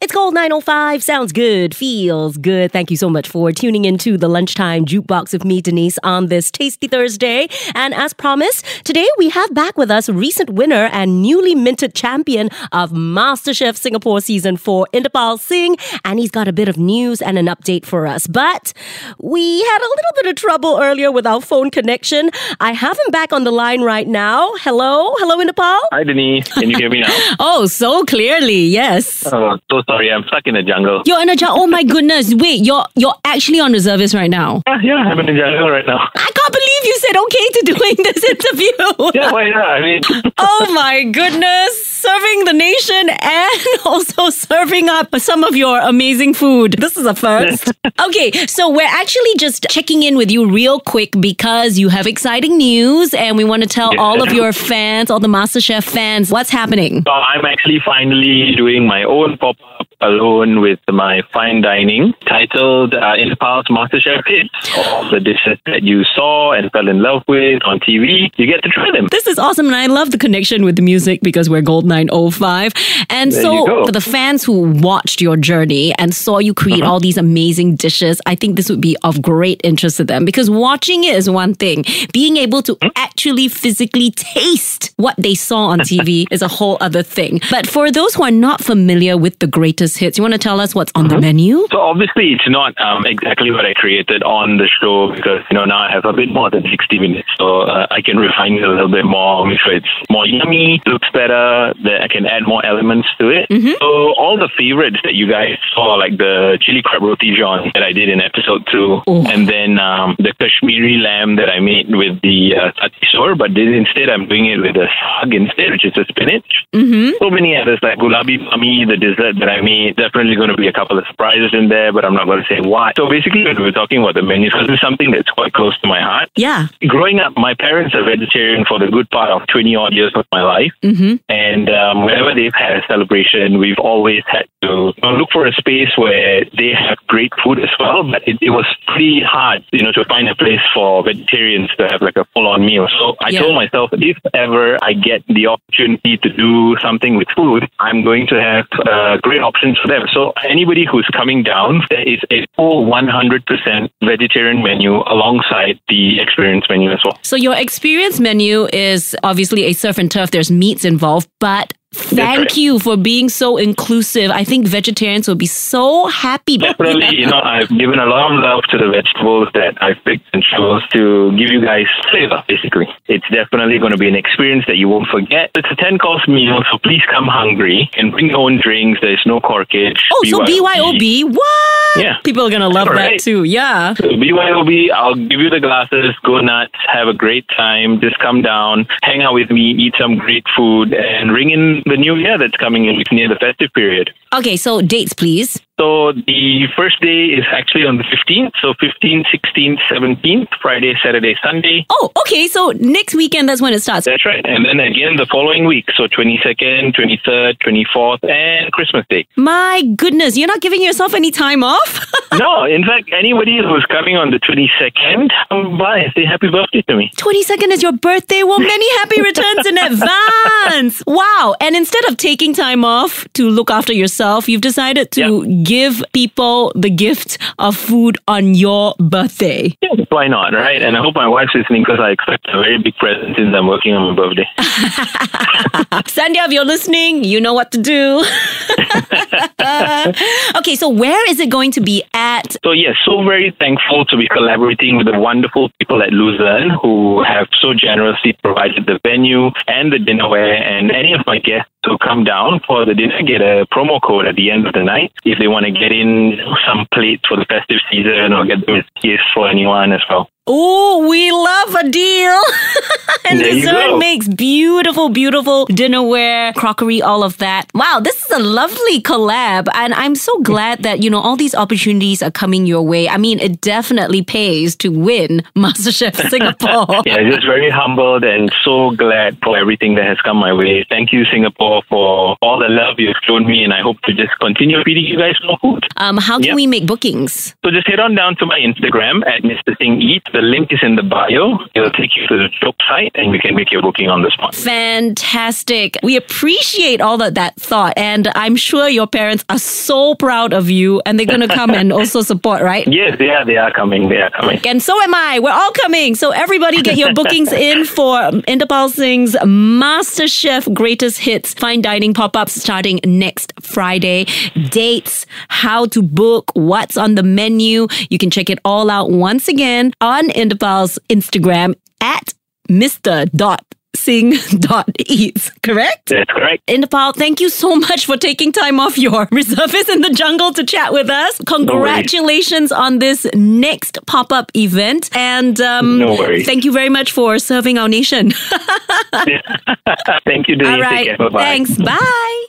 It's Gold 905. Sounds good. Feels good. Thank you so much for tuning into the lunchtime jukebox with me, Denise, on this tasty Thursday. And as promised, today we have back with us recent winner and newly minted champion of MasterChef Singapore Season 4, Inderpal Singh. And he's got a bit of news and an update for us. But we had a little bit of trouble earlier with our phone connection. I have him back on the line right now. Hello. Hello, Inderpal. Hi, Denise. Can you hear me now? oh, so clearly. Yes. Oh, so sorry. I'm stuck in the jungle. You're in a jungle. Oh my goodness. Wait, you're you're actually on reservist right now. Uh, yeah, I'm in the jungle right now. I can't believe you said okay to doing this interview. yeah, why not? I mean, oh my goodness. Serving the nation and also serving up some of your amazing food. This is a first. okay, so we're actually just checking in with you real quick because you have exciting news and we want to tell Yeah. all of your fans, all the MasterChef fans, what's happening. so I'm actually finally doing my own pop alone with my fine dining titled uh, Inderpal's MasterChef Hits. All the dishes that you saw and fell in love with on TV, you get to try them. This is awesome, and I love the connection with the music because we're Gold 905. And There so, for the fans who watched your journey and saw you create Uh-huh. all these amazing dishes, I think this would be of great interest to them because watching it is one thing, being able to Hmm? actually physically taste what they saw on TV is a whole other thing. But for those who are not familiar with the greatest hits, you want to tell us what's on the Uh-huh. menu? So obviously it's not um, exactly what I created on the show because you know now I have a bit more than 60 minutes, so uh, I can refine it a little bit more, make sure it's more yummy, looks better, that I can add more elements to it. So all the favorites that you guys saw, like the chili crab roti john that I did in episode two, Oh. and then um, the Kashmiri lamb that I made with the uh, sor, but then instead I'm doing it with a sag instead, which is a spinach Mm-hmm. so many others like gulabi mami, the dessert that I made. Definitely going to be a couple of surprises in there, but I'm not going to say why. So basically, when we're talking about the menus, because it's something that's quite close to my heart. Yeah. Growing up, my parents are vegetarian for the good part of 20 odd years of my life. Mm-hmm. And um, whenever they've had a celebration, we've always had to look for a space where they have great food as well. But it, it was pretty hard, you know, to find a place for vegetarians to have like a full-on meal. So I Yeah. told myself, if ever I get the opportunity to do something with food, I'm going to have uh, great for them. So anybody who's coming down, there is a full 100% vegetarian menu alongside the experience menu as well. So your experience menu is obviously a surf and turf. There's meats involved, but thank you for being so inclusive. I think vegetarians will be so happy. Definitely, you know, I've given a lot of love to the vegetables that I've picked and chose to give you guys flavor, basically. It's definitely going to be an experience that you won't forget. It's a 10 course meal, so please come hungry and bring your own drinks. There's no corkage. Oh, so BYOB? What? Yeah. People are gonna love that too. Yeah. So BYOB, I'll give you the glasses, go nuts, have a great time, just come down, hang out with me, eat some great food, and ring in the new year that's coming in near the festive period. Okay, so dates, please. So the first day is actually on the 15th. So 15th, 16th, 17th, Friday, Saturday, Sunday. Oh, okay. So next weekend, that's when it starts. That's right. And then again the following week. So 22nd, 23rd, 24th, and Christmas Day. My goodness, you're not giving yourself any time off? no, in fact, anybody who's coming on the 22nd, come by and say happy birthday to me. 22nd is your birthday. Well, many happy returns in advance. Wow. And instead of taking time off to look after yourself, you've decided to give people the gift of food on your birthday. Yeah, why not, right? And I hope my wife's listening because I expect a very big present since I'm working on my birthday. Sandhya, if you're listening, you know what to do. okay, so where is it going to be at? So yes, so very thankful to be collaborating with the wonderful people at Luzerne who have so generously provided the venue and the dinnerware and any of my guests who come down for the dinner get a promo code at the end of the night if they want to get in some plates for the festive season or get as gifts for anyone as well. Oh, we love a deal. and There you makes beautiful, beautiful dinnerware, crockery, all of that. Wow, this is a lovely collab. And I'm so glad that, you know, all these opportunities are coming your way. I mean, it definitely pays to win MasterChef Singapore. Yeah, just very humbled and so glad for everything that has come my way. Thank you, Singapore. for, for all the love you've shown me, and I hope to just continue feeding you guys more food. Um, how can Yep. we make bookings? So just head on down to my Instagram at Mr. Singh Eat. The link is in the bio. It'll take you to the shop site, and you can make your booking on the spot. Fantastic. We appreciate all of that thought. And I'm sure your parents are so proud of you and they're going to come and also support, right? Yes, they are. They are coming. They are coming. And so am I. We're all coming. So everybody get your bookings in for Inderpal Singh's Master Chef Greatest Hits Fine Dining pop-ups starting next Friday. Dates, how to book, what's on the menu. You can check it all out once again on Inderpal's Instagram at Mr. Dot Singh dot eats, correct? That's correct. Interpal, thank you so much for taking time off your reservist in the jungle to chat with us. Congratulations on this next pop up event. And um, No worries. thank you very much for serving our nation. Thank you, Denise. All. Bye-bye. Thanks. Bye.